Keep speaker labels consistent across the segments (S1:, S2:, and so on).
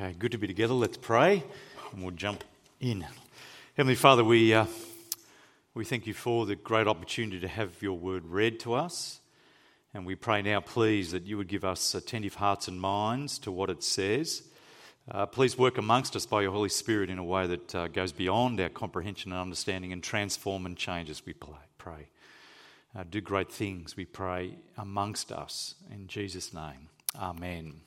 S1: Okay, good to be together. Let's pray and we'll jump in. Heavenly Father, we, uh, we thank you for the great opportunity to have your word read to us. And we pray now, please, that you would give us attentive hearts and minds to what it says. Uh, please work amongst us by your Holy Spirit in a way that uh, goes beyond our comprehension and understanding and transform and change us, we pray. Uh, do great things, we pray, amongst us. In Jesus' name, amen.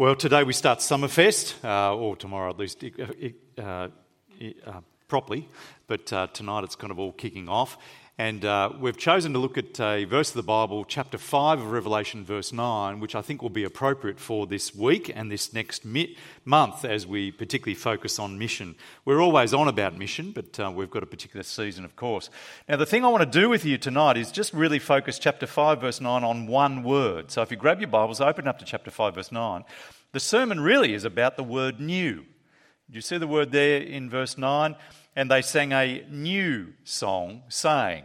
S1: Well, today we start Summerfest, uh, or tomorrow at least uh, uh, uh properly, but uh, tonight it's kind of all kicking off. And uh, we've chosen to look at a verse of the Bible, chapter 5 of Revelation, verse 9, which I think will be appropriate for this week and this next mi- month as we particularly focus on mission. We're always on about mission, but uh, we've got a particular season, of course. Now, the thing I want to do with you tonight is just really focus chapter 5, verse 9 on one word. So if you grab your Bibles, open up to chapter 5, verse 9. The sermon really is about the word new. Do you see the word there in verse 9? and they sang a new song, saying,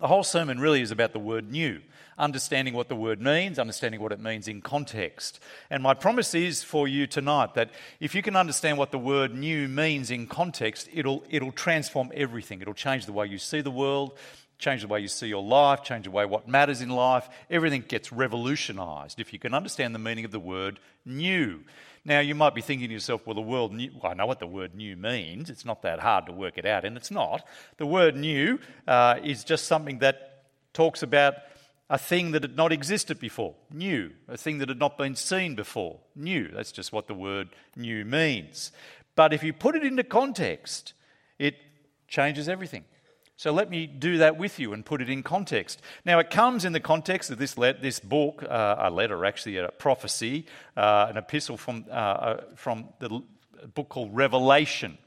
S1: The whole sermon really is about the word new, understanding what the word means, understanding what it means in context. And my promise is for you tonight that if you can understand what the word new means in context, it'll, it'll transform everything. It'll change the way you see the world, change the way you see your life, change the way what matters in life. Everything gets revolutionized if you can understand the meaning of the word new. Now, you might be thinking to yourself, well, the word new, well, I know what the word new means. It's not that hard to work it out, and it's not. The word new uh, is just something that talks about a thing that had not existed before, new, a thing that had not been seen before, new. That's just what the word new means. But if you put it into context, it changes everything. So let me do that with you and put it in context. Now, it comes in the context of this, let, this book, uh, a letter, actually, a prophecy, uh, an epistle from, uh, uh from the book called Revelation.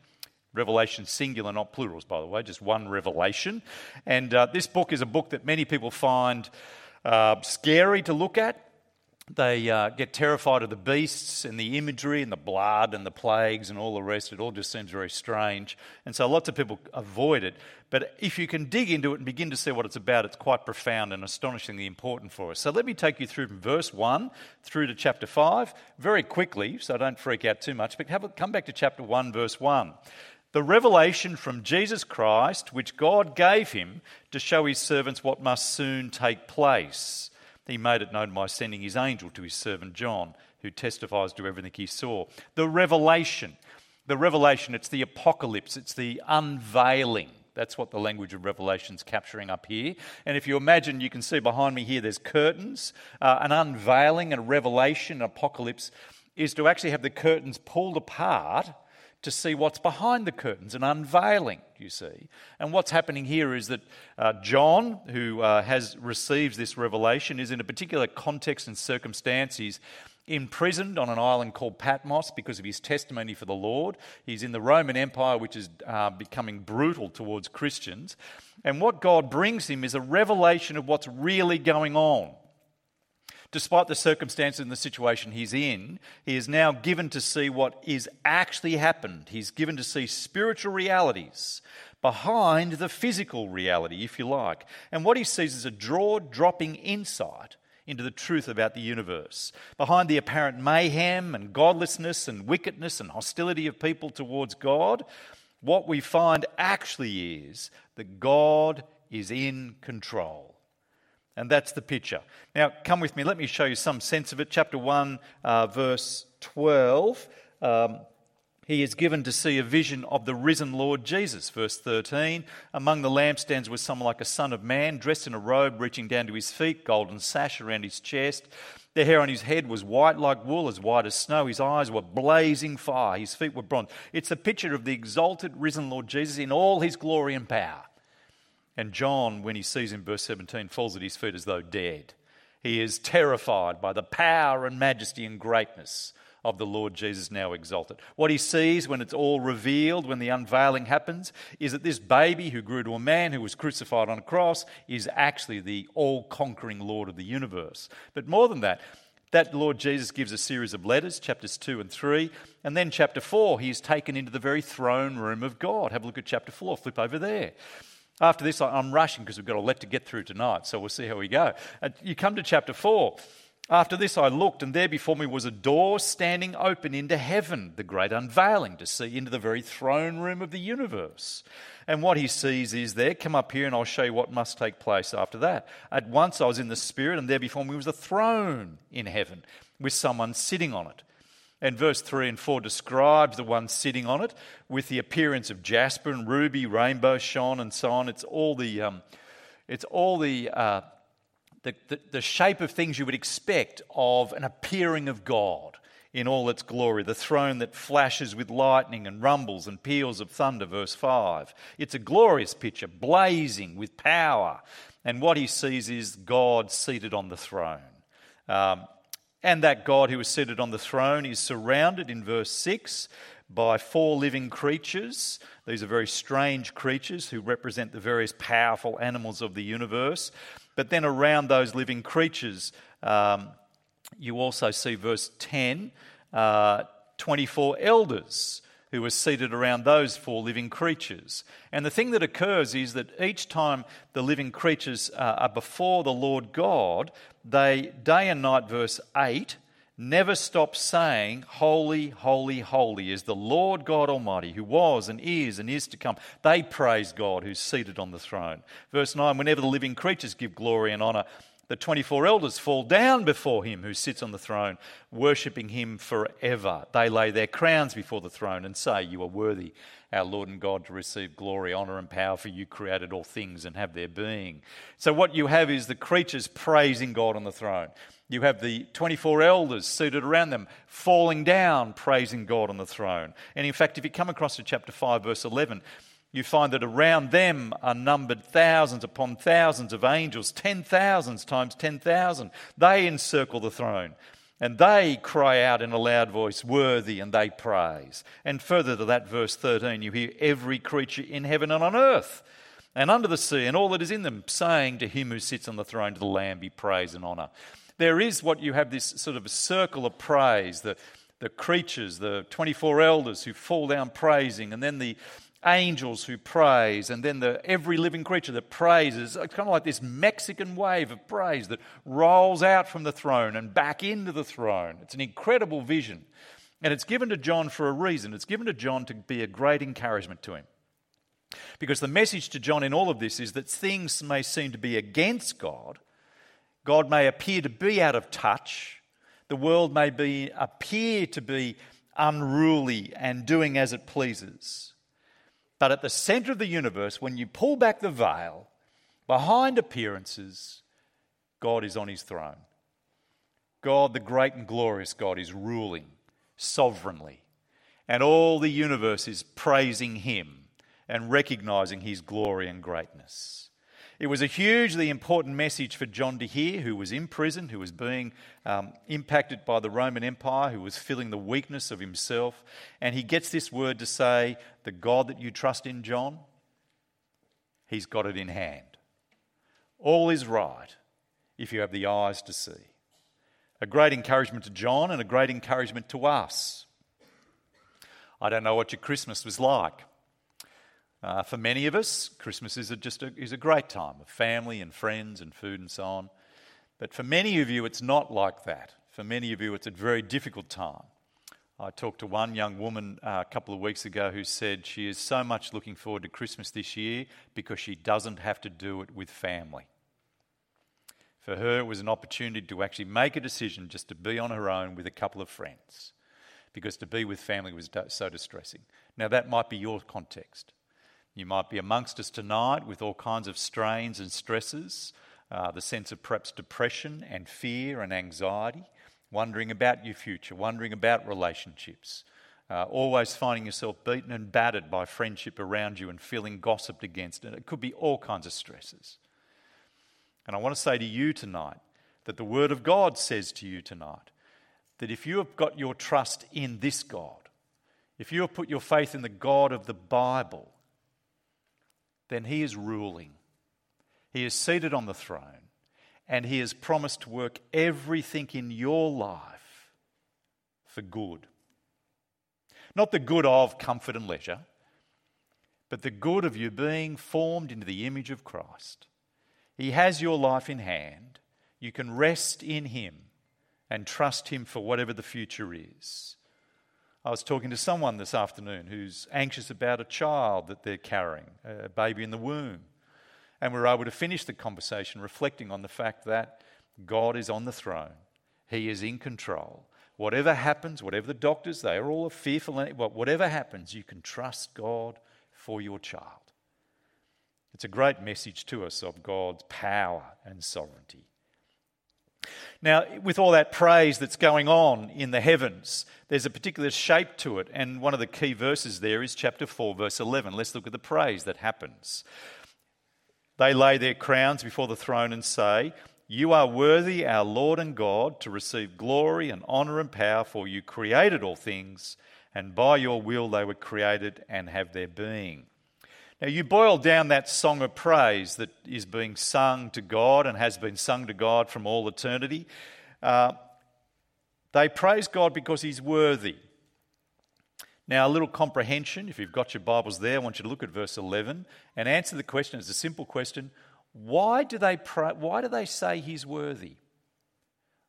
S1: Revelation singular, not plurals, by the way, just one revelation. And uh, this book is a book that many people find uh, scary to look at they uh, get terrified of the beasts and the imagery and the blood and the plagues and all the rest. It all just seems very strange. And so lots of people avoid it. But if you can dig into it and begin to see what it's about, it's quite profound and astonishingly important for us. So let me take you through from verse 1 through to chapter 5 very quickly, so don't freak out too much. But a, come back to chapter 1, verse 1 the revelation from Jesus Christ, which God gave him to show his servants what must soon take place. He made it known by sending his angel to his servant John, who testifies to everything he saw. The revelation. The revelation, it's the apocalypse, it's the unveiling. That's what the language of Revelation's capturing up here. And if you imagine, you can see behind me here, there's curtains. Uh, an unveiling, a revelation, an apocalypse is to actually have the curtains pulled apart to see what's behind the curtains, an unveiling, you see. And what's happening here is that uh, John, who uh, has received this revelation, is in a particular context and circumstance. He's imprisoned on an island called Patmos because of his testimony for the Lord. He's in the Roman Empire, which is uh, becoming brutal towards Christians. And what God brings him is a revelation of what's really going on despite the circumstances and the situation he's in, he is now given to see what is actually happened. He's given to see spiritual realities behind the physical reality, if you like. And what he sees is a jaw dropping insight into the truth about the universe. Behind the apparent mayhem and godlessness and wickedness and hostility of people towards God, what we find actually is that God is in control. And that's the picture. Now, come with me. Let me show you some sense of it. Chapter 1, uh, verse 12. Um, he is given to see a vision of the risen Lord Jesus. Verse 13 Among the lampstands was someone like a son of man, dressed in a robe reaching down to his feet, golden sash around his chest. The hair on his head was white like wool, as white as snow. His eyes were blazing fire. His feet were bronze. It's a picture of the exalted, risen Lord Jesus in all his glory and power. And John, when he sees him, verse 17, falls at his feet as though dead. He is terrified by the power and majesty and greatness of the Lord Jesus now exalted. What he sees when it's all revealed, when the unveiling happens, is that this baby who grew to a man who was crucified on a cross is actually the all conquering Lord of the universe. But more than that, that Lord Jesus gives a series of letters, chapters 2 and 3. And then, chapter 4, he is taken into the very throne room of God. Have a look at chapter 4, flip over there. After this, I'm rushing because we've got a lot to get through tonight, so we'll see how we go. Uh, you come to chapter 4,
S2: After this, I looked, and there before me was a door standing open into heaven, the great unveiling to see into the very throne room of the universe. And what he sees is there, come up here and I'll show you what must take place after that. At once I was in the Spirit, and there before me was a throne in heaven with someone sitting on it. And verse 3 and 4 describes the one sitting on it with the appearance of jasper and ruby, rainbow shone, and so on. It's all the, um, it's all the, uh, the, the, the shape of things you would expect of an appearing of God in all its glory, the throne that flashes with lightning and rumbles and peals of thunder, verse 5. It's a glorious picture, blazing with power. And what he sees is God seated on the throne. Um, and that God who is seated on the throne is surrounded in verse 6 by four living creatures. These are very strange creatures who represent the various powerful animals of the universe. But then around those living creatures, um, you also see verse 10 uh, 24 elders who were seated around those four living creatures. And the thing that occurs is that each time the living creatures uh, are before the Lord God, they, day and night, verse 8, never stop saying, Holy, holy, holy is the Lord God Almighty, who was and is and is to come. They praise God who's seated on the throne. Verse 9, whenever the living creatures give glory and honour, the 24 elders fall down before him who sits on the throne, worshipping him forever. They lay their crowns before the throne and say, You are worthy, our Lord and God, to receive glory, honour, and power, for you created all things and have their being. So, what you have is the creatures praising God on the throne. You have the 24 elders seated around them, falling down, praising God on the throne. And in fact, if you come across to chapter 5, verse 11, you find that around them are numbered thousands upon thousands of angels, ten thousands times ten thousand. They encircle the throne. And they cry out in a loud voice, Worthy, and they praise. And further to that, verse 13, you hear every creature in heaven and on earth and under the sea and all that is in them, saying to him who sits on the throne, to the Lamb, be praise and honour. There is what you have this sort of circle of praise, the, the creatures, the 24 elders who fall down praising, and then the, angels who praise, and then the every living creature that praises. It's kind of like this Mexican wave of praise that rolls out from the throne and back into the throne. It's an incredible vision. And it's given to John for a reason. It's given to John to be a great encouragement to him. Because the message to John in all of this is that things may seem to be against God, God may appear to be out of touch, the world may be, appear to be unruly and doing as it pleases. But at the center of the universe, when you pull back the veil, behind appearances, God is on his throne. God, the great and glorious God, is ruling sovereignly. And all the universe is praising him and recognizing his glory and greatness. It was a hugely important message for John to hear, who was in prison, who was being um, impacted by the Roman Empire, who was feeling the weakness of himself. And he gets this word to say, The God that you trust in, John, he's got it in hand. All is right if you have the eyes to see. A great encouragement to John and a great encouragement to us. I don't know what your Christmas was like. Uh, for many of us, Christmas is a, just a, is a great time of family and friends and food and so on. But for many of you, it's not like that. For many of you, it's a very difficult time. I talked to one young woman uh, a couple of weeks ago who said she is so much looking forward to Christmas this year because she doesn't have to do it with family. For her, it was an opportunity to actually make a decision just to be on her own with a couple of friends because to be with family was so distressing. Now, that might be your context. You might be amongst us tonight with all kinds of strains and stresses, uh, the sense of perhaps depression and fear and anxiety, wondering about your future, wondering about relationships, uh, always finding yourself beaten and battered by friendship around you and feeling gossiped against. And it could be all kinds of stresses. And I want to say to you tonight that the Word of God says to you tonight that if you have got your trust in this God, if you have put your faith in the God of the Bible, then He is ruling. He is seated on the throne, and He has promised to work everything in your life for good. Not the good of comfort and leisure, but the good of you being formed into the image of Christ. He has your life in hand. You can rest in Him, and trust Him for whatever the future is. I was talking to someone this afternoon who's anxious about a child that they're carrying, a baby in the womb. And we were able to finish the conversation reflecting on the fact that God is on the throne, He is in control. Whatever happens, whatever the doctors, they are all fearful. Whatever happens, you can trust God for your child. It's a great message to us of God's power and sovereignty. Now, with all that praise that's going on in the heavens, there's a particular shape to it, and one of the key verses there is chapter 4, verse 11. Let's look at the praise that happens. They lay their crowns before the throne and say, You are worthy, our Lord and God, to receive glory and honour and power, for you created all things, and by your will they were created and have their being. Now, you boil down that song of praise that is being sung to God and has been sung to God from all eternity. Uh, they praise God because He's worthy. Now, a little comprehension, if you've got your Bibles there, I want you to look at verse 11 and answer the question. It's a simple question. Why do they, pray, why do they say He's worthy?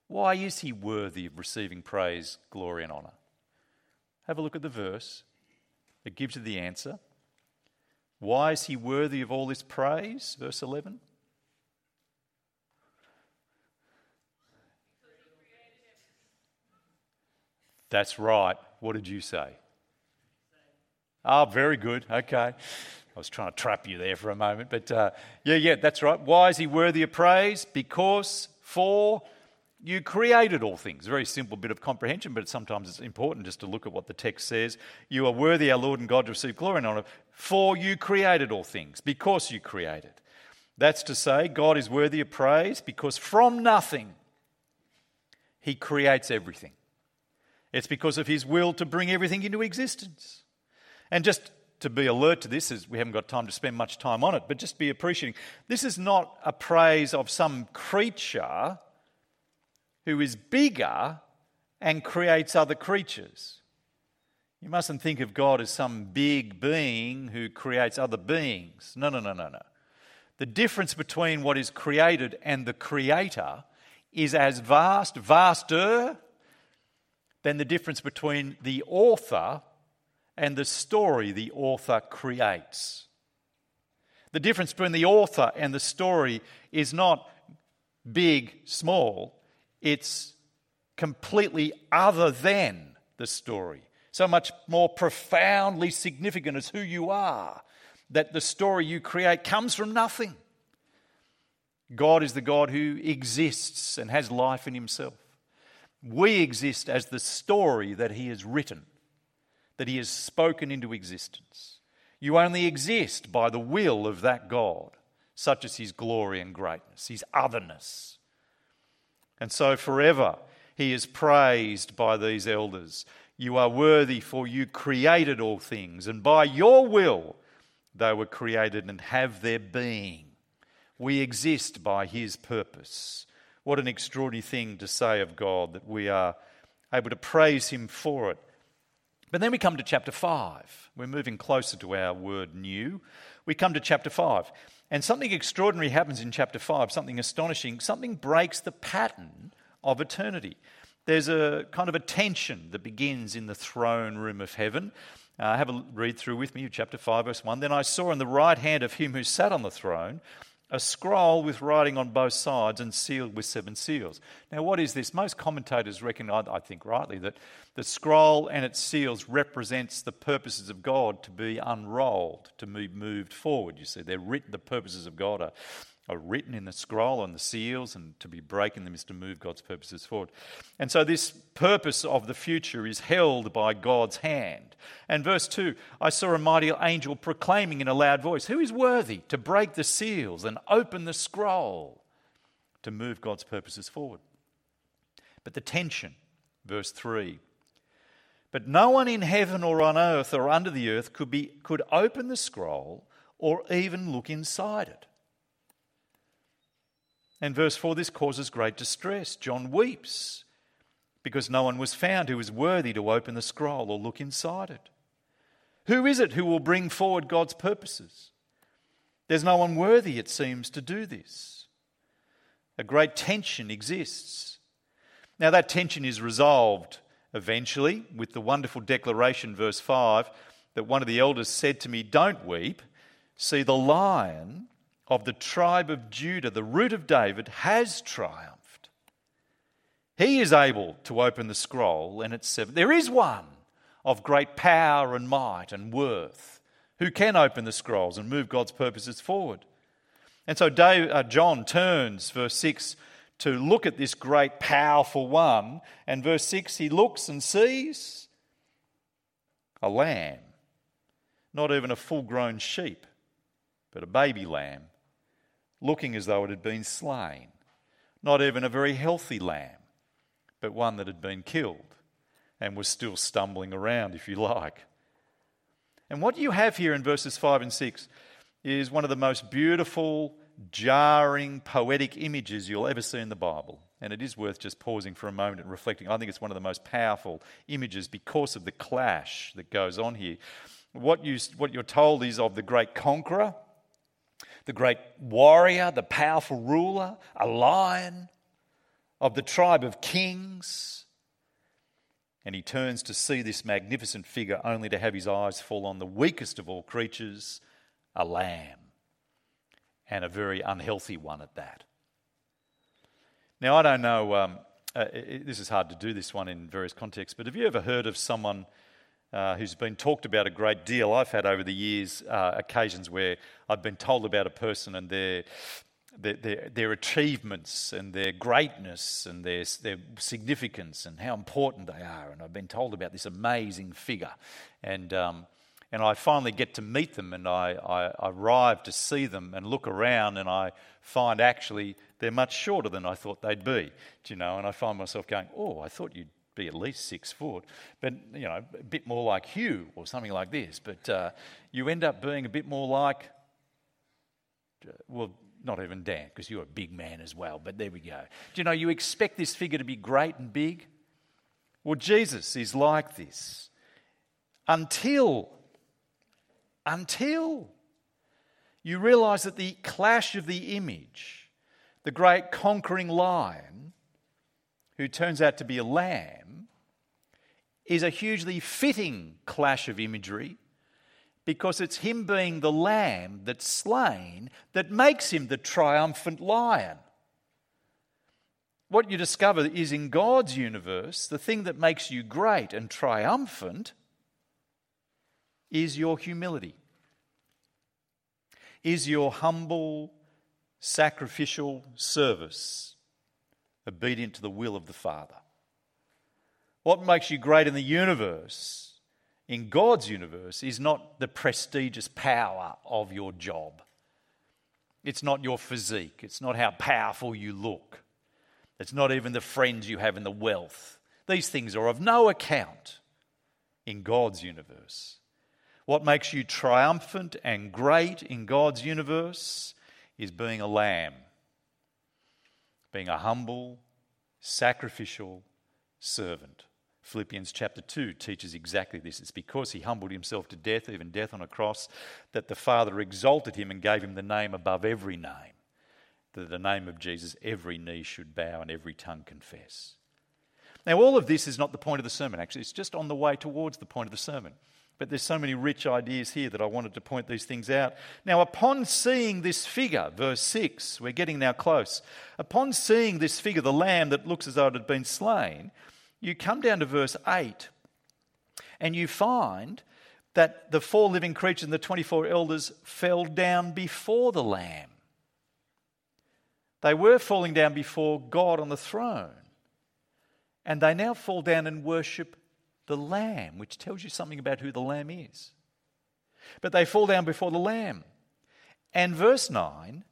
S2: Why is He worthy of receiving praise, glory, and honour? Have a look at the verse. It gives you the answer. Why is he worthy of all this praise? Verse 11. That's right. What did you say? Oh, very good. Okay. I was trying to trap you there for a moment, but uh, yeah, yeah, that's right. Why is he worthy of praise? Because for you created all things. Very simple bit of comprehension, but sometimes it's important just to look at what the text says. You are worthy, our Lord and God, to receive glory and honor, for you created all things, because you created. That's to say, God is worthy of praise because from nothing, He creates everything. It's because of His will to bring everything into existence. And just to be alert to this, as we haven't got time to spend much time on it, but just be appreciating this is not a praise of some creature who is bigger and creates other creatures. You mustn't think of God as some big being who creates other beings. No, no, no, no, no. The difference between what is created and the creator is as vast, vaster than the difference between the author and the story the author creates. The difference between the author and the story is not big, small, it's completely other than the story. So much more profoundly significant as who you are that the story you create comes from nothing. God is the God who exists and has life in himself. We exist as the story that he has written, that he has spoken into existence. You only exist by the will of that God, such as his glory and greatness, his otherness. And so forever he is praised by these elders. You are worthy, for you created all things, and by your will they were created and have their being. We exist by his purpose. What an extraordinary thing to say of God that we are able to praise him for it. But then we come to chapter 5. We're moving closer to our word new. We come to chapter 5. And something extraordinary happens in chapter 5, something astonishing. Something breaks the pattern of eternity. There's a kind of a tension that begins in the throne room of heaven. Uh, have a read through with me, chapter 5, verse 1. Then I saw in the right hand of him who sat on the throne a scroll with writing on both sides and sealed with seven seals. Now, what is this? Most commentators reckon, I think rightly, that the scroll and its seals represents the purposes of God to be unrolled, to be moved forward. You see, they're written, the purposes of God are are written in the scroll and the seals, and to be breaking them is to move God's purposes forward. And so, this purpose of the future is held by God's hand. And verse 2 I saw a mighty angel proclaiming in a loud voice, Who is worthy to break the seals and open the scroll to move God's purposes forward? But the tension, verse 3 but no one in heaven or on earth or under the earth could, be, could open the scroll or even look inside it. And verse 4 this causes great distress. John weeps because no one was found who was worthy to open the scroll or look inside it. Who is it who will bring forward God's purposes? There's no one worthy, it seems, to do this. A great tension exists. Now, that tension is resolved eventually with the wonderful declaration, verse 5, that one of the elders said to me, Don't weep. See, the lion of the tribe of Judah, the root of David, has triumphed. He is able to open the scroll and its seven. There is one of great power and might and worth who can open the scrolls and move God's purposes forward. And so uh, John turns, verse 6, to look at this great, powerful one. And verse 6, he looks and sees a lamb, not even a full grown sheep, but a baby lamb, looking as though it had been slain. Not even a very healthy lamb, but one that had been killed and was still stumbling around, if you like. And what you have here in verses 5 and 6 is one of the most beautiful jarring, poetic images you'll ever see in the Bible. And it is worth just pausing for a moment and reflecting. I think it's one of the most powerful images because of the clash that goes on here. What, you, what you're told is of the great conqueror, the great warrior, the powerful ruler, a lion, of the tribe of kings. And he turns to see this magnificent figure only to have his eyes fall on the weakest of all creatures, a lamb and a very unhealthy one at that. Now, I don't know, um, uh, it, this is hard to do this one in various contexts, but have you ever heard of someone uh, who's been talked about a great deal? I've had over the years uh, occasions where I've been told about a person and their, their, their, their achievements and their greatness and their, their significance and how important they are. And I've been told about this amazing figure. And um, and I finally get to meet them and I, I, arrive to see them and look around and I find actually they're much shorter than I thought they'd be, do you know, and I find myself going, oh, I thought you'd be at least six foot, but, you know, a bit more like Hugh or something like this. But uh, you end up being a bit more like, well, not even Dan, because you're a big man as well, but there we go. Do you know, you expect this figure to be great and big? Well, Jesus is like this until until you realize that the clash of the image, the great conquering lion, who turns out to be a lamb, is a hugely fitting clash of imagery because it's him being the lamb that's slain that makes him the triumphant lion. What you discover is in God's universe, the thing that makes you great and triumphant is your humility? Is your humble, sacrificial service obedient to the will of the Father? What makes you great in the universe, in God's universe, is not the prestigious power of your job. It's not your physique. It's not how powerful you look. It's not even the friends you have and the wealth. These things are of no account in God's universe. What makes you triumphant and great in God's universe is being a lamb, being a humble, sacrificial servant. Philippians chapter 2 teaches exactly this. It's because he humbled himself to death, even death on a cross, that the Father exalted him and gave him the name above every name. That the name of Jesus every knee should bow and every tongue confess. Now, all of this is not the point of the sermon, actually. It's just on the way towards the point of the sermon. But there's so many rich ideas here that I wanted to point these things out. Now, upon seeing this figure, verse 6, we're getting now close. Upon seeing this figure, the lamb that looks as though it had been slain, you come down to verse 8 and you find that the four living creatures and the 24 elders fell down before the lamb. They were falling down before God on the throne. And they now fall down and worship the Lamb, which tells you something about who the Lamb is. But they fall down before the Lamb. And verse 9,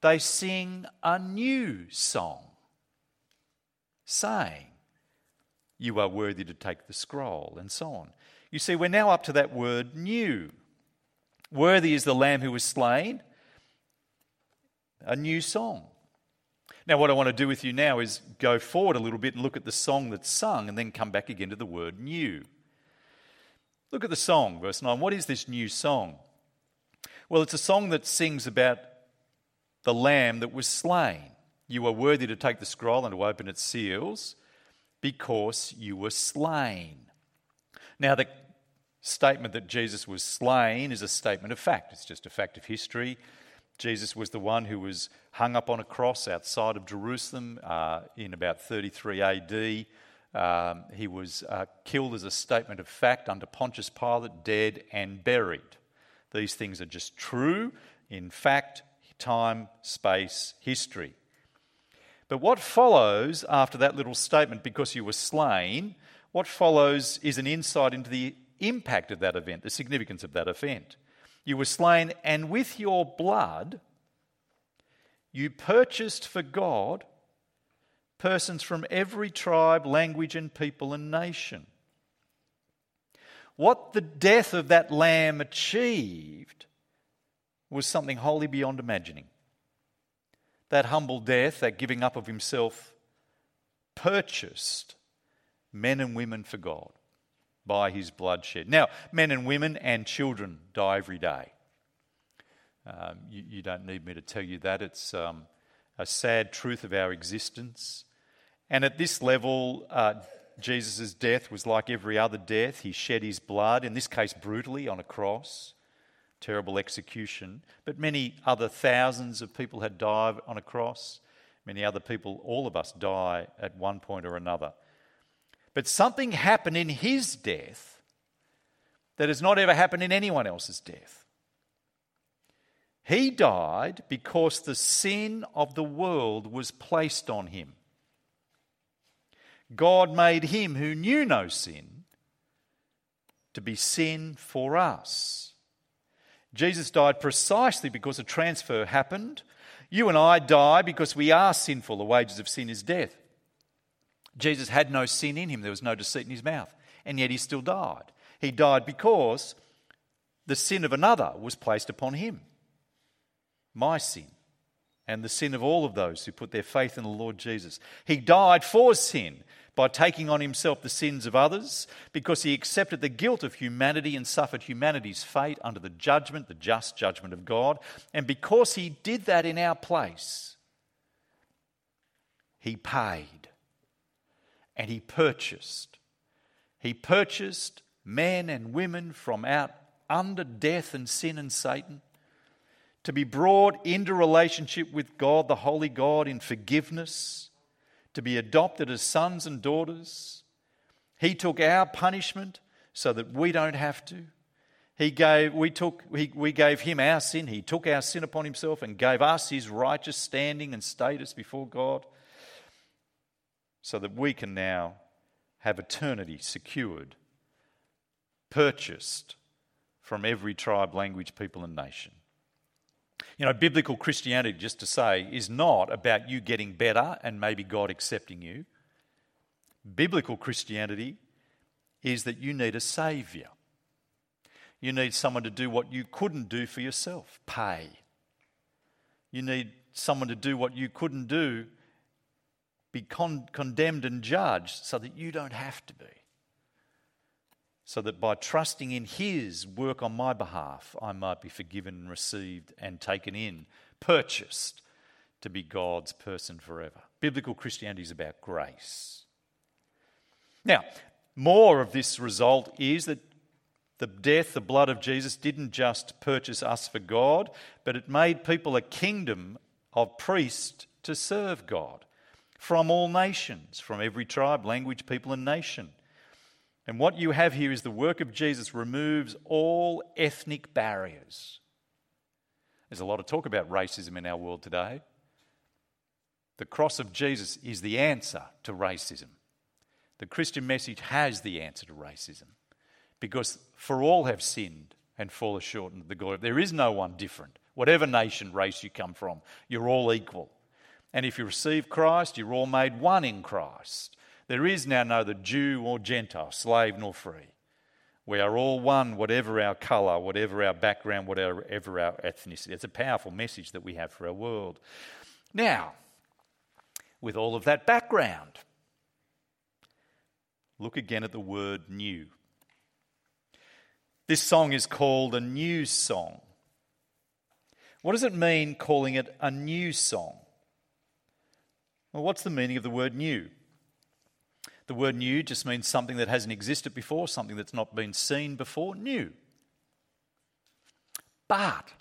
S2: they sing a new song, saying, You are worthy to take the scroll, and so on. You see, we're now up to that word new. Worthy is the Lamb who was slain, a new song. Now, what I want to do with you now is go forward a little bit and look at the song that's sung and then come back again to the word new. Look at the song, verse 9. What is this new song? Well, it's a song that sings about the lamb that was slain. You are worthy to take the scroll and to open its seals. because you were slain. Now, the statement that Jesus was slain is a statement of fact, it's just a fact of history. Jesus was the one who was hung up on a cross outside of Jerusalem uh, in about 33 AD. Um, he was uh, killed as a statement of fact under Pontius Pilate, dead and buried. These things are just true in fact, time, space, history. But what follows after that little statement, because you were slain, what follows is an insight into the impact of that event, the significance of that event. You were slain, and with your blood, you purchased for God persons from every tribe, language, and people and nation. What the death of that lamb achieved was something wholly beyond imagining. That humble death, that giving up of himself, purchased men and women for God by his bloodshed. Now, men and women and children die every day. Um, you, you, don't need me to tell you that. It's um, a sad truth of our existence. And at this level, uh, Jesus' death was like every other death. He shed his blood, in this case brutally, on a cross. Terrible execution. But many other thousands of people had died on a cross. Many other people, all of us, die at one point or another. But something happened in his death that has not ever happened in anyone else's death. He died because the sin of the world was placed on him. God made him who knew no sin to be sin for us. Jesus died precisely because a transfer happened. You and I die because we are sinful. The wages of sin is death. Jesus had no sin in him, there was no deceit in his mouth, and yet he still died. He died because the sin of another was placed upon him. My sin and the sin of all of those who put their faith in the Lord Jesus. He died for sin by taking on himself the sins of others because he accepted the guilt of humanity and suffered humanity's fate under the judgment, the just judgment of God. And because he did that in our place, he paid and he purchased. He purchased men and women from out under death and sin and Satan to be brought into relationship with God, the Holy God, in forgiveness, to be adopted as sons and daughters. He took our punishment so that we don't have to. He gave, we, took, he, we gave him our sin. He took our sin upon himself and gave us his righteous standing and status before God so that we can now have eternity secured, purchased from every tribe, language, people, and nation. You know, biblical Christianity, just to say, is not about you getting better and maybe God accepting you. Biblical Christianity is that you need a Saviour. You need someone to do what you couldn't do for yourself pay. You need someone to do what you couldn't do be con- condemned and judged so that you don't have to be. So that by trusting in His work on my behalf, I might be forgiven received and taken in, purchased to be God's person forever. Biblical Christianity is about grace. Now, more of this result is that the death, the blood of Jesus didn't just purchase us for God, but it made people a kingdom of priests to serve God from all nations, from every tribe, language, people, and nation. And what you have here is the work of Jesus removes all ethnic barriers. There's a lot of talk about racism in our world today. The cross of Jesus is the answer to racism. The Christian message has the answer to racism because for all have sinned and fall short of the glory. There is no one different. Whatever nation, race you come from, you're all equal. And if you receive Christ, you're all made one in Christ. There is now neither Jew or Gentile, slave nor free. We are all one, whatever our colour, whatever our background, whatever our ethnicity. It's a powerful message that we have for our world. Now, with all of that background, look again at the word new. This song is called a new song. What does it mean calling it a new song? Well, what's the meaning of the word new? The word new just means something that hasn't existed before, something that's not been seen before, new. But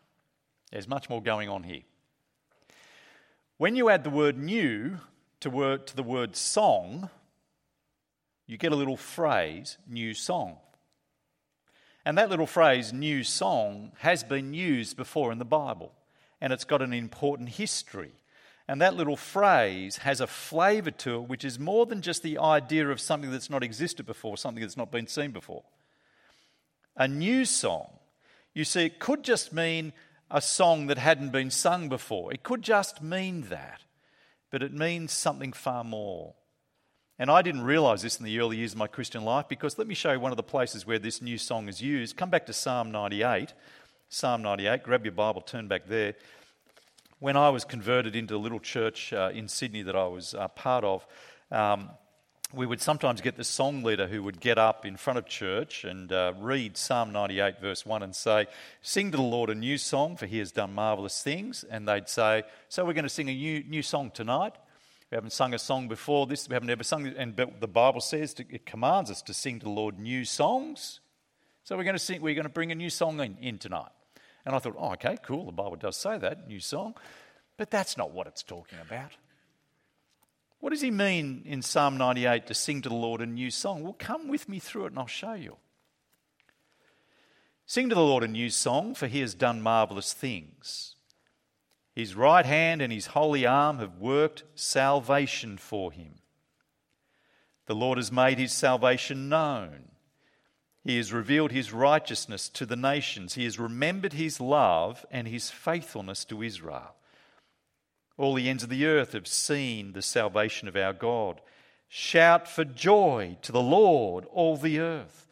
S2: there's much more going on here. When you add the word new to, word, to the word song, you get a little phrase, new song. And that little phrase, new song, has been used before in the Bible, and it's got an important history. And that little phrase has a flavour to it which is more than just the idea of something that's not existed before, something that's not been seen before. A new song, you see, it could just mean a song that hadn't been sung before. It could just mean that, but it means something far more. And I didn't realize this in the early years of my Christian life because let me show you one of the places where this new song is used. Come back to Psalm 98. Psalm 98, grab your Bible, turn back there. When I was converted into a little church uh, in Sydney that I was uh, part of, um, we would sometimes get the song leader who would get up in front of church and uh, read Psalm 98, verse 1, and say, Sing to the Lord a new song, for he has done marvelous things. And they'd say, So we're going to sing a new, new song tonight. We haven't sung a song before this, we haven't ever sung it. And the Bible says to, it commands us to sing to the Lord new songs. So we're going to sing, we're going to bring a new song in, in tonight. And I thought, oh, okay, cool, the Bible does say that, new song. But that's not what it's talking about. What does he mean in Psalm 98 to sing to the Lord a new song? Well, come with me through it and I'll show you. Sing to the Lord a new song, for he has done marvelous things. His right hand and his holy arm have worked salvation for him. The Lord has made his salvation known. He has revealed his righteousness to the nations. He has remembered his love and his faithfulness to Israel. All the ends of the earth have seen the salvation of our God. Shout for joy to the Lord, all the earth.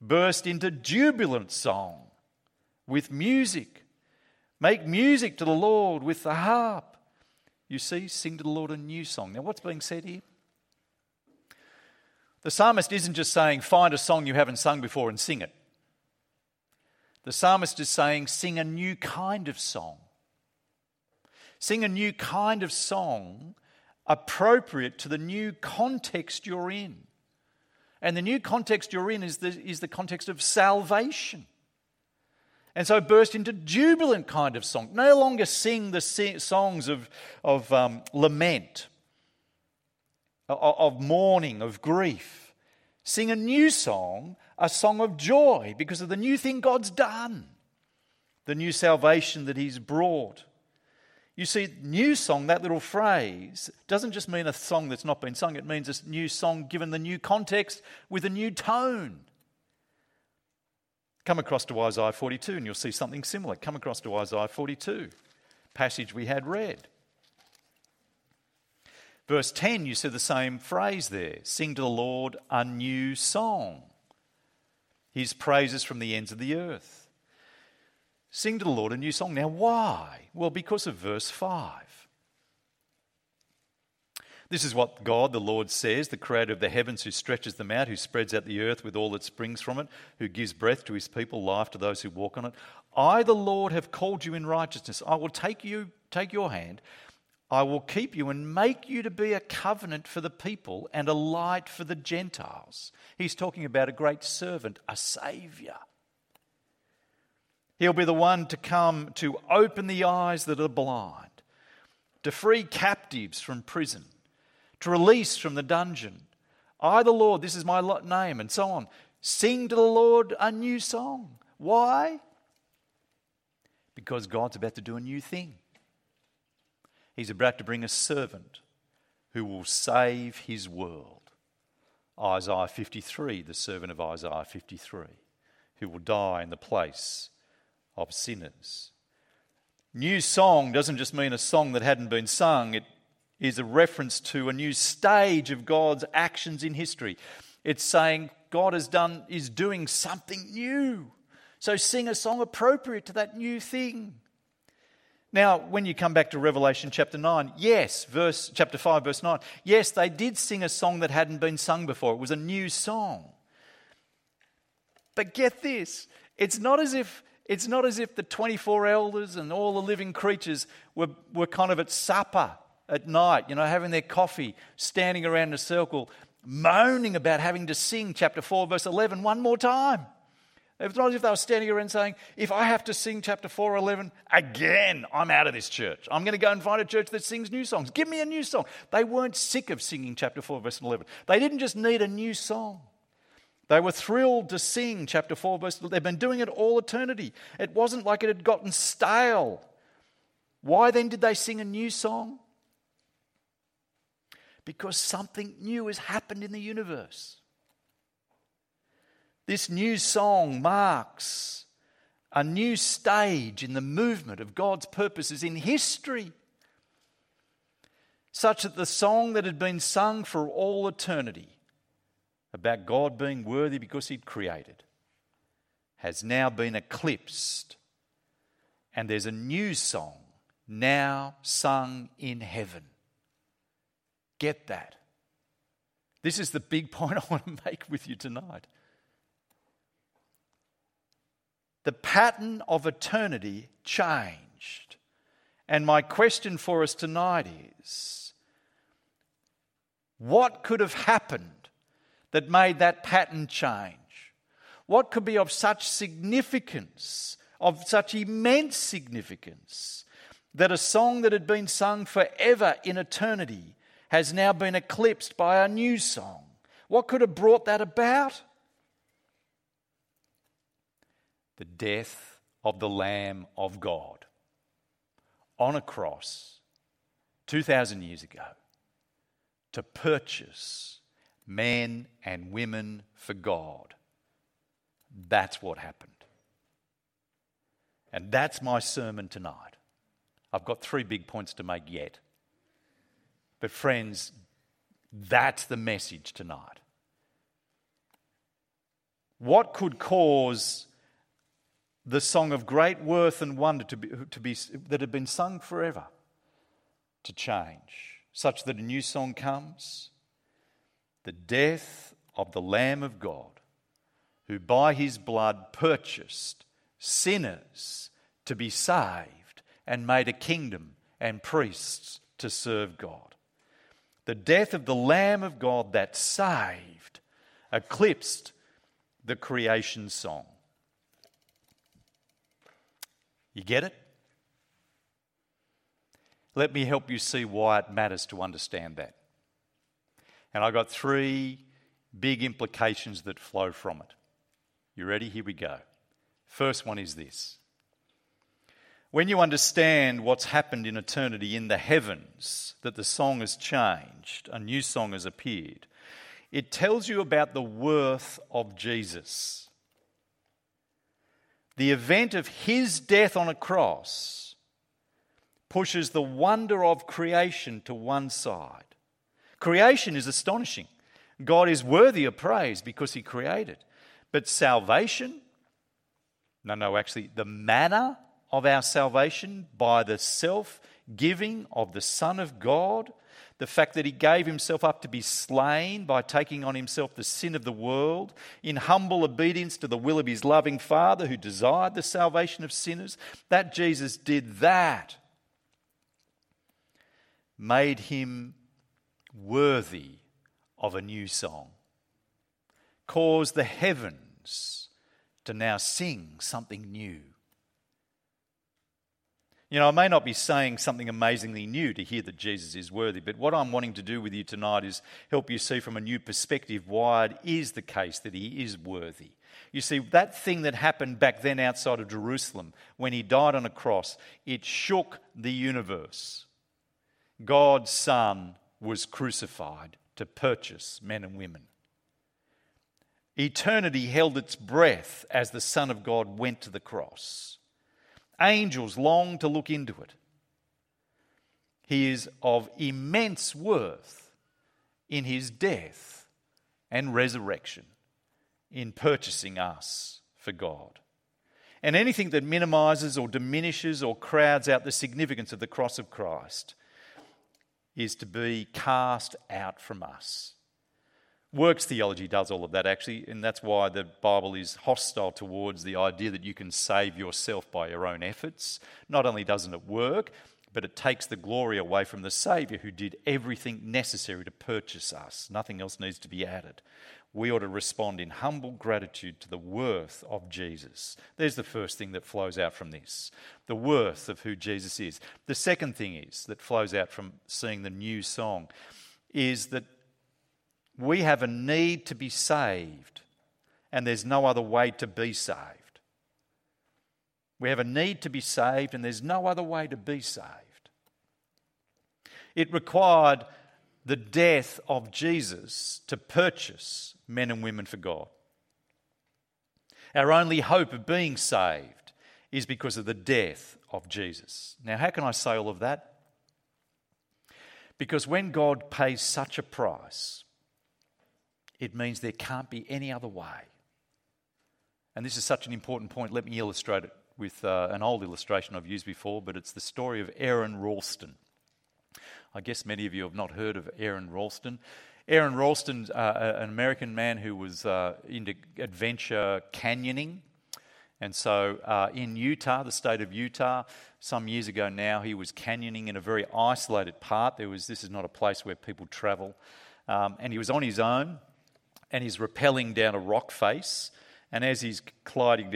S2: Burst into jubilant song with music. Make music to the Lord with the harp. You see, sing to the Lord a new song. Now, what's being said here? The psalmist isn't just saying, find a song you haven't sung before and sing it. The psalmist is saying, sing a new kind of song. Sing a new kind of song appropriate to the new context you're in. And the new context you're in is the, is the context of salvation. And so burst into jubilant kind of song. No longer sing the songs of, of um, lament, of, mourning, of grief. Sing a new song, a song of joy because of the new thing God's done, the new salvation that He's brought. You see, new song, that little phrase, doesn't just mean a song that's not been sung, it means a new song given the new context with a new tone. Come across to Isaiah 42 and you'll see something similar. Come across to Isaiah 42, passage we had read. Verse 10, you see the same phrase there sing to the Lord a new song. His praises from the ends of the earth. Sing to the Lord a new song. Now, why? Well, because of verse 5. This is what God, the Lord, says, the creator of the heavens, who stretches them out, who spreads out the earth with all that springs from it, who gives breath to his people, life to those who walk on it. I, the Lord, have called you in righteousness. I will take you, take your hand. I will keep you and make you to be a covenant for the people and a light for the Gentiles. He's talking about a great servant, a savior. He'll be the one to come to open the eyes that are blind, to free captives from prison, to release from the dungeon. I, the Lord, this is my name, and so on. Sing to the Lord a new song. Why? Because God's about to do a new thing. He's about to bring a servant who will save his world. Isaiah 53, the servant of Isaiah 53, who will die in the place of sinners. New song doesn't just mean a song that hadn't been sung, it is a reference to a new stage of God's actions in history. It's saying God has done is doing something new. So sing a song appropriate to that new thing. Now, when you come back to Revelation chapter 9, yes, verse chapter 5 verse 9. Yes, they did sing a song that hadn't been sung before. It was a new song. But get this, it's not as if it's not as if the 24 elders and all the living creatures were, were kind of at supper at night, you know, having their coffee, standing around in a circle, moaning about having to sing chapter 4, verse 11 one more time. It's not as if they were standing around saying, if I have to sing chapter 4 or 11 again, I'm out of this church. I'm going to go and find a church that sings new songs. Give me a new song. They weren't sick of singing chapter 4, verse 11. They didn't just need a new song. They were thrilled to sing chapter 4, verse 11. They've been doing it all eternity. It wasn't like it had gotten stale. Why then did they sing a new song? Because something new has happened in the universe. This new song marks a new stage in the movement of God's purposes in history, such that the song that had been sung for all eternity about God being worthy because He'd created has now been eclipsed, and there's a new song now sung in heaven. Get that. This is the big point I want to make with you tonight. The pattern of eternity changed. And my question for us tonight is what could have happened that made that pattern change? What could be of such significance, of such immense significance, that a song that had been sung forever in eternity has now been eclipsed by a new song? What could have brought that about? The death of the Lamb of God on a cross 2,000 years ago to purchase men and women for God. That's what happened. And that's my sermon tonight. I've got three big points to make yet. But, friends, that's the message tonight. What could cause the song of great worth and wonder to be, to be, that had been sung forever to change, such that a new song comes the death of the Lamb of God, who by his blood purchased sinners to be saved and made a kingdom and priests to serve God. The death of the Lamb of God that saved eclipsed the creation song. You get it? Let me help you see why it matters to understand that. And I've got three big implications that flow from it. You ready? Here we go. First one is this. When you understand what's happened in eternity in the heavens, that the song has changed, a new song has appeared, it tells you about the worth of Jesus the event of his death on a cross pushes the wonder of creation to one side. Creation is astonishing. God is worthy of praise because he created. But salvation, no, no, actually, the manner of our salvation by the self giving of the Son of God the fact that he gave himself up to be slain by taking on himself the sin of the world, in humble obedience to the will of his loving Father who desired the salvation of sinners, that Jesus did that, made him worthy of a new song, caused the heavens to now sing something new. You know, I may not be saying something amazingly new to hear that Jesus is worthy, but what I'm wanting to do with you tonight is help you see from a new perspective why it is the case that he is worthy. You see, that thing that happened back then outside of Jerusalem when he died on a cross, it shook the universe. God's Son was crucified to purchase men and women. Eternity held its breath as the Son of God went to the cross. Angels long to look into it. He is of immense worth in his death and resurrection in purchasing us for God. And anything that minimizes or diminishes or crowds out the significance of the cross of Christ is to be cast out from us. Works theology does all of that actually, and that's why the Bible is hostile towards the idea that you can save yourself by your own efforts. Not only doesn't it work, but it takes the glory away from the Saviour who did everything necessary to purchase us. Nothing else needs to be added. We ought to respond in humble gratitude to the worth of Jesus. There's the first thing that flows out from this the worth of who Jesus is. The second thing is that flows out from seeing the new song is that we have a need to be saved, and there's no other way to be saved. We have a need to be saved, and there's no other way to be saved. It required the death of Jesus to purchase men and women for God. Our only hope of being saved is because of the death of Jesus. Now, how can I say all of that? Because when God pays such a price, it means there can't be any other way. And this is such an important point. Let me illustrate it with uh, an old illustration I've used before, but it's the story of Aron Ralston. I guess many of you have not heard of Aron Ralston. Aron Ralston, uh, an American man who was uh, into adventure canyoning. And so uh, in Utah, the state of Utah, some years ago now, he was canyoning in a very isolated part. There was, this is not a place where people travel. Um, and he was on his own and he's rappelling down a rock face. And as he's climbing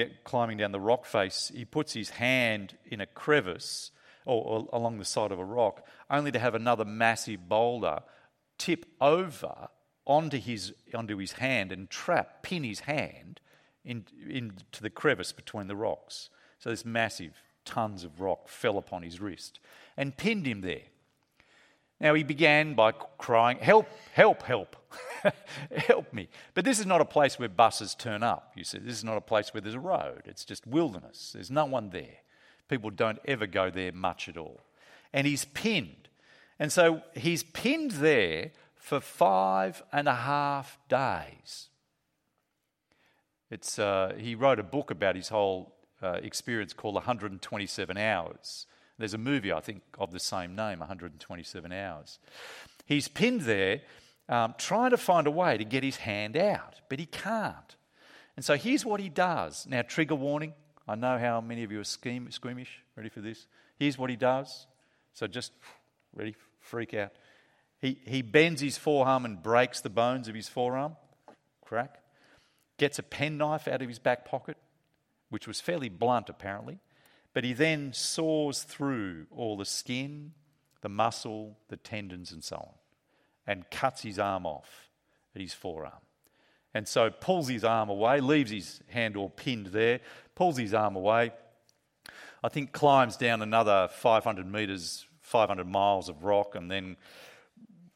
S2: down the rock face, he puts his hand in a crevice or, along the side of a rock, only to have another massive boulder tip over onto his, onto his hand and trap, pin his hand in, into the crevice between the rocks. So this massive tons of rock fell upon his wrist and pinned him there. Now he began by crying, Help, help, help, help me. But this is not a place where buses turn up, you see. This is not a place where there's a road. It's just wilderness. There's no one there. People don't ever go there much at all. And he's pinned. And so he's pinned there for five and a half days. It's, uh, he wrote a book about his whole uh, experience called 127 Hours. There's a movie, I think, of the same name, 127 Hours. He's pinned there um, trying to find a way to get his hand out, but he can't. And so here's what he does. Now, trigger warning I know how many of you are scheme, squeamish. Ready for this? Here's what he does. So just ready, freak out. He, he bends his forearm and breaks the bones of his forearm. Crack. Gets a penknife out of his back pocket, which was fairly blunt apparently. But he then saws through all the skin, the muscle, the tendons, and so on, and cuts his arm off at his forearm. And so pulls his arm away, leaves his hand all pinned there, pulls his arm away. I think climbs down another 500 metres, 500 miles of rock, and then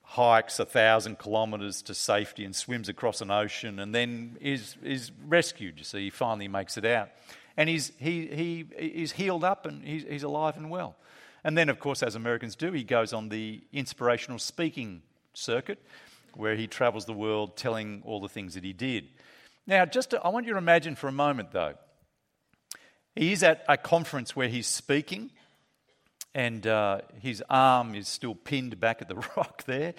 S2: hikes a thousand kilometres to safety and swims across an ocean, and then is, is rescued. You see, he finally makes it out. And he's, he, he is healed up and he's, he's alive and well. And then, of course, as Americans do, he goes on the inspirational speaking circuit where he travels the world telling all the things that he did. Now, just to, I want you to imagine for a moment, though, he is at a conference where he's speaking, and uh, his arm is still pinned back at the rock there.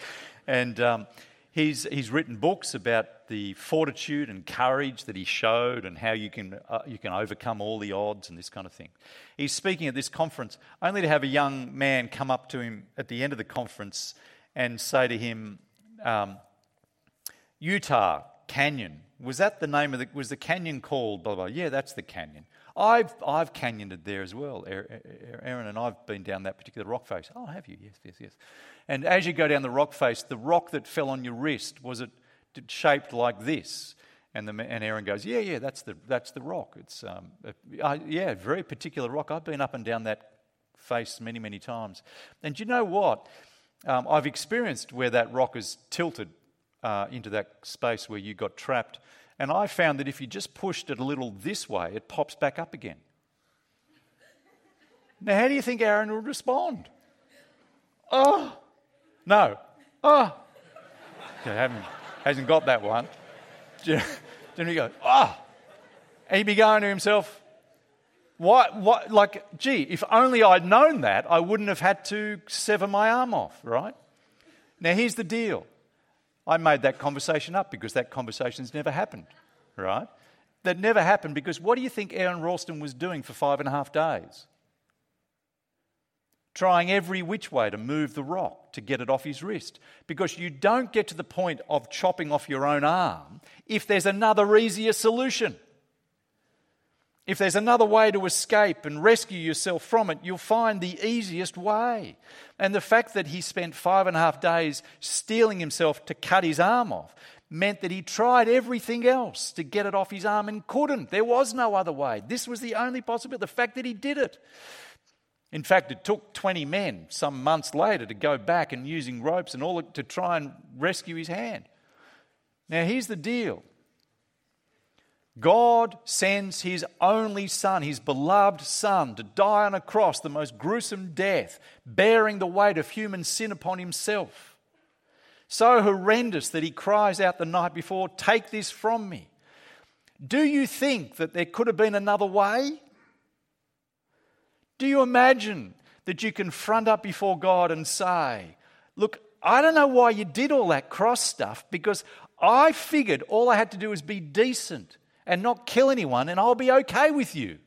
S2: And um, he's, he's written books about the fortitude and courage that he showed and how you can, uh, you can overcome all the odds and this kind of thing. He's speaking at this conference only to have a young man come up to him at the end of the conference and say to him, um, Utah Canyon, was that the name of the, was the canyon called blah, blah, blah? Yeah, that's the canyon. I've, I've canyoned there as well. Aron and I've been down that particular rock face. Oh, have you? Yes, yes, yes. And as you go down the rock face, the rock that fell on your wrist, was it shaped like this? And, the, and Aron goes, yeah, yeah, that's the, that's the rock. It's, um, uh, yeah, very particular rock. I've been up and down that face many, many times. And do you know what? Um, I've experienced where that rock is tilted uh, into that space where you got trapped. And I found that if you just pushed it a little this way, it pops back up again. Now, how do you think Aron would respond? Oh, no. Oh, he hasn't got that one. Then he goes, oh. And he'd be going to himself, what, what, like, gee, if only I'd known that, I wouldn't have had to sever my arm off, right? Now, here's the deal. I made that conversation up because that conversation's never happened, right? That never happened because what do you think Aron Ralston was doing for five and a half days? trying every which way to move the rock to get it off his wrist. Because you don't get to the point of chopping off your own arm if there's another easier solution. If there's another way to escape and rescue yourself from it, you'll find the easiest way. And the fact that he spent five and a half days steeling himself to cut his arm off meant that he tried everything else to get it off his arm and couldn't. There was no other way. This was the only possibility. The fact that he did it. In fact, it took 20 men some months later to go back and using ropes and all to try and rescue his hand. Now, here's the deal God sends his only son, his beloved son, to die on a cross, the most gruesome death, bearing the weight of human sin upon himself so horrendous that he cries out the night before, Take this from me. Do you think that there could have been another way? Do you imagine that you can front up before God and say, Look, I don't know why you did all that cross stuff because I figured all I had to do was be decent and not kill anyone and I'll be okay with you.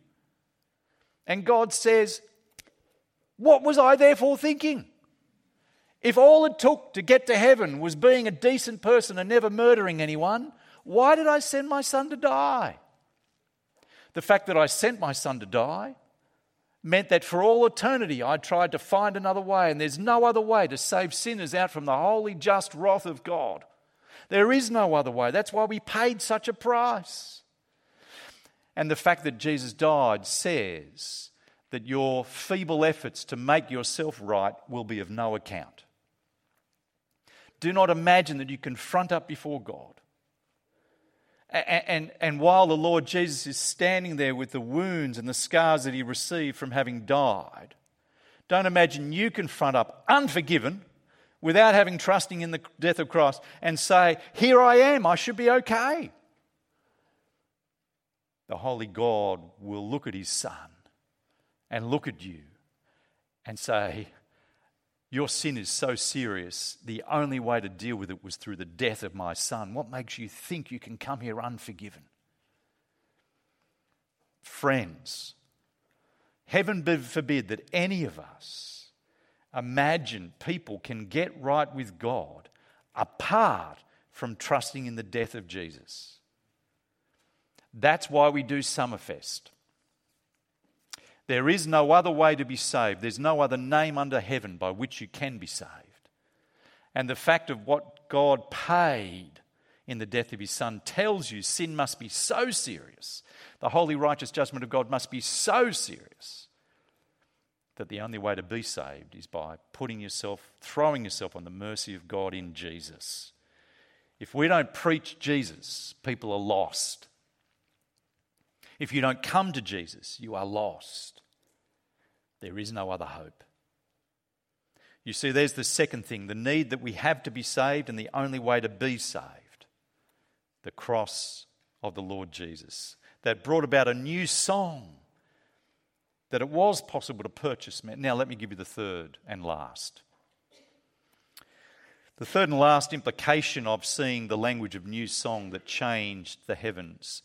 S2: And God says, What was I therefore thinking? If all it took to get to heaven was being a decent person and never murdering anyone, why did I send my son to die? The fact that I sent my son to die meant that for all eternity I tried to find another way, and there's no other way to save sinners out from the holy, just wrath of God. There is no other way. That's why we paid such a price. And the fact that Jesus died says that your feeble efforts to make yourself right will be of no account. Do not imagine that you can front up before God. And, and, and, while the Lord Jesus is standing there with the wounds and the scars that he received from having died, don't imagine you can front up unforgiven without having trusting in the death of Christ and say, Here I am, I should be okay. The Holy God will look at his Son and look at you and say, your sin is so serious, the only way to deal with it was through the death of my son. What makes you think you can come here unforgiven? Friends, heaven forbid that any of us imagine people can get right with God apart from trusting in the death of Jesus. That's why we do Summerfest. There is no other way to be saved. There's no other name under heaven by which you can be saved. And the fact of what God paid in the death of his son tells you sin must be so serious. The holy, righteous judgment of God must be so serious that the only way to be saved is by putting yourself, throwing yourself on the mercy of God in Jesus. If we don't preach Jesus, people are lost. If you don't come to Jesus, you are lost. There is no other hope. You see, there's the second thing the need that we have to be saved, and the only way to be saved the cross of the Lord Jesus. That brought about a new song that it was possible to purchase. Now, let me give you the third and last. The third and last implication of seeing the language of new song that changed the heavens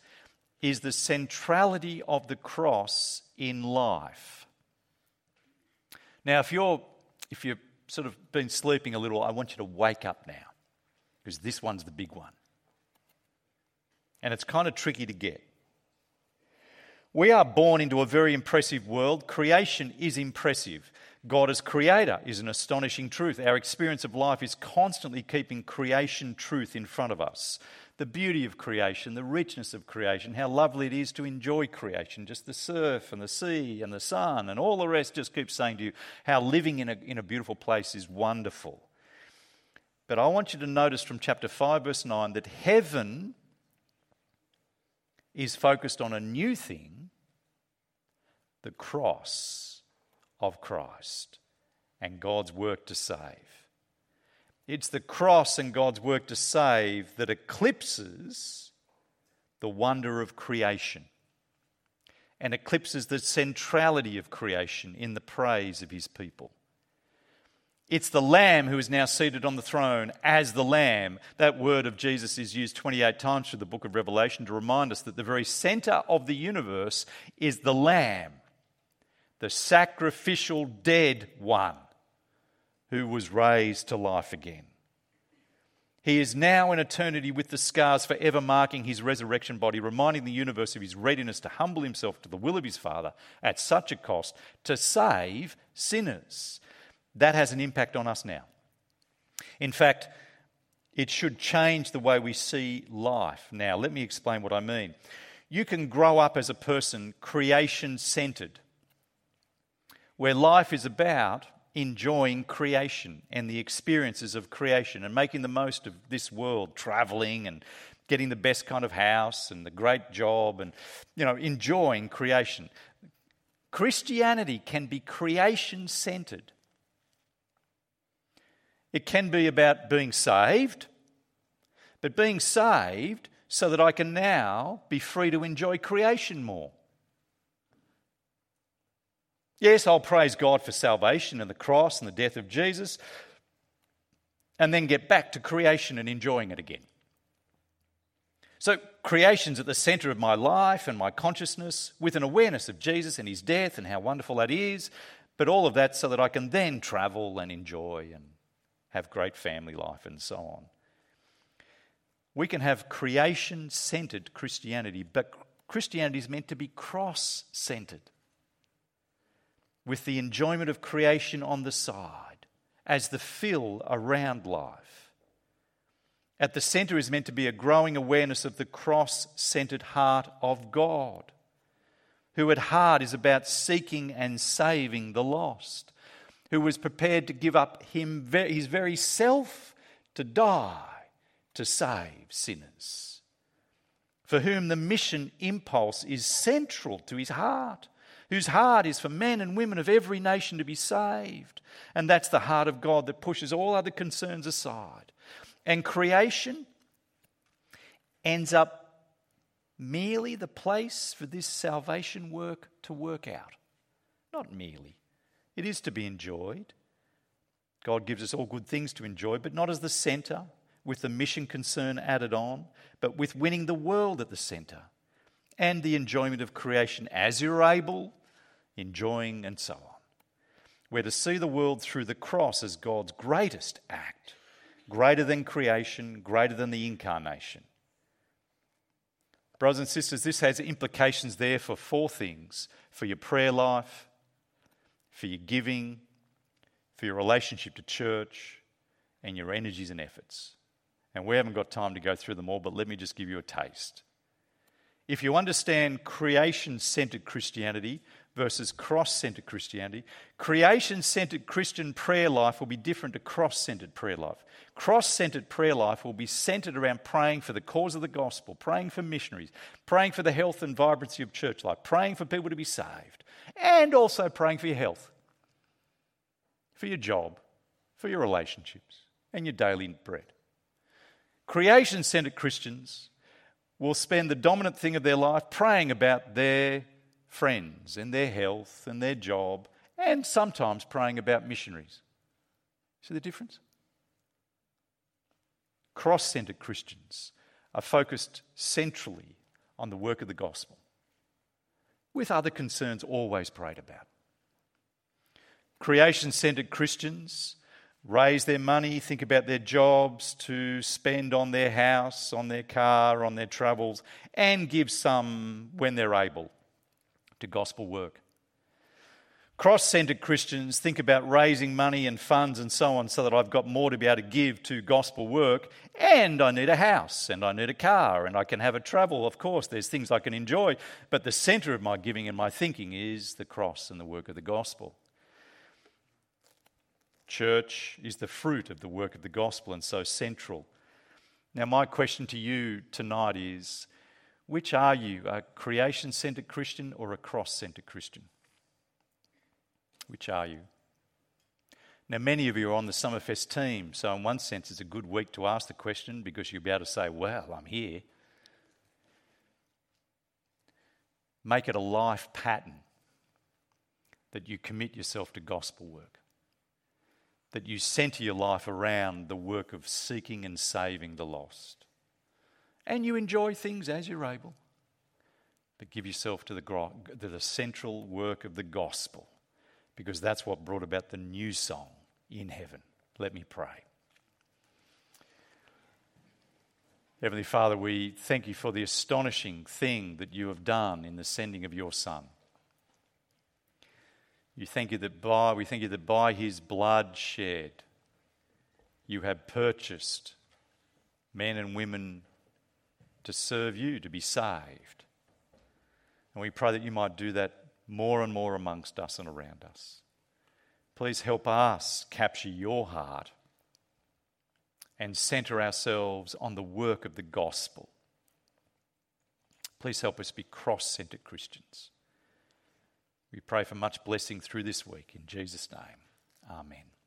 S2: is the centrality of the cross in life. Now, if you're if you've sort of been sleeping a little, I want you to wake up now because this one's the big one. And it's kind of tricky to get. We are born into a very impressive world. Creation is impressive. God as creator is an astonishing truth. Our experience of life is constantly keeping creation truth in front of us the beauty of creation, the richness of creation, how lovely it is to enjoy creation. Just the surf and the sea and the sun and all the rest just keeps saying to you how living in a, in a beautiful place is wonderful. But I want you to notice from chapter 5, verse 9, that heaven is focused on a new thing the cross of Christ and God's work to save. It's the cross and God's work to save that eclipses the wonder of creation and eclipses the centrality of creation in the praise of his people. It's the Lamb who is now seated on the throne as the Lamb. That word of Jesus is used 28 times through the book of Revelation to remind us that the very center of the universe is the Lamb the sacrificial dead one who was raised to life again. He is now in eternity with the scars forever marking his resurrection body, reminding the universe of his readiness to humble himself to the will of his Father at such a cost to save sinners. That has an impact on us now. In fact, it should change the way we see life. Now, let me explain what I mean. You can grow up as a person creation centered, where life is about enjoying creation and the experiences of creation and making the most of this world, traveling and getting the best kind of house and the great job and, you know, enjoying creation. Christianity can be creation centered. It can be about being saved, but being saved so that I can now be free to enjoy creation more. Yes, I'll praise God for salvation and the cross and the death of Jesus, and then get back to creation and enjoying it again. So, creation's at the center of my life and my consciousness with an awareness of Jesus and his death and how wonderful that is, but all of that so that I can then travel and enjoy and have great family life and so on. We can have creation centered Christianity, but Christianity is meant to be cross centered with the enjoyment of creation on the side as the fill around life. At the center is meant to be a growing awareness of the cross centered heart of God, who at heart is about seeking and saving the lost, who was prepared to give up him, his very self to die to save sinners, for whom the mission impulse is central to his heart whose heart is for men and women of every nation to be saved. And that's the heart of God that pushes all other concerns aside. And creation ends up merely the place for this salvation work to work out. Not merely, it is to be enjoyed. God gives us all good things to enjoy, but not as the centre, with the mission concern added on, but with winning the world at the centre and the enjoyment of creation as you're able enjoying, and so on. We're to see the world through the cross as God's greatest act, greater than creation, greater than the incarnation. Brothers and sisters, this has implications there for four things for your prayer life, for your giving, for your relationship to church, and your energies and efforts. And we haven't got time to go through them all, but let me just give you a taste. If you understand creation centered Christianity, versus cross centered Christianity. Creation centered Christian prayer life will be different to cross centered prayer life. Cross centered prayer life will be centered around praying for the cause of the gospel, praying for missionaries, praying for the health and vibrancy of church life, praying for people to be saved, and also praying for your health, for your job, for your relationships, and your daily bread. Creation centered Christians will spend the dominant thing of their life praying about their friends and their health and their job, and sometimes praying about missionaries. See the difference? Cross centered Christians are focused centrally on the work of the gospel, with other concerns always prayed about. Creation centered Christians raise their money, think about their jobs to spend on their house, on their car, on their travels, and give some when they're able to gospel work. Cross centered Christians think about raising money and funds and so on so that I've got more to be able to give to gospel work, and I need a house, and I need a car, and I can have a travel. Of course, there's things I can enjoy, but the center of my giving and my thinking is the cross and the work of the gospel. Church is the fruit of the work of the gospel and so central. Now, my question to you tonight is which are you, a creation centered Christian or a cross centered Christian? Which are you? Now, many of you are on the Summerfest team, so in one sense, it's a good week to ask the question because you'll be able to say, Well, I'm here. Make it a life pattern that you commit yourself to gospel work, that you center your life around the work of seeking and saving the lost and you enjoy things as you're able. but give yourself to the, to the central work of the gospel because that's what brought about the new song in heaven. Let me pray. Heavenly Father, we thank you for the astonishing thing that you have done in the sending of your Son. You thank you that by, we thank you that by his blood shed, you have purchased men and women to serve you, to be saved. And we pray that you might do that more and more amongst us and around us. Please help us capture your heart and center ourselves on the work of the gospel. Please help us be cross centered Christians. We pray for much blessing through this week. In Jesus' name, amen.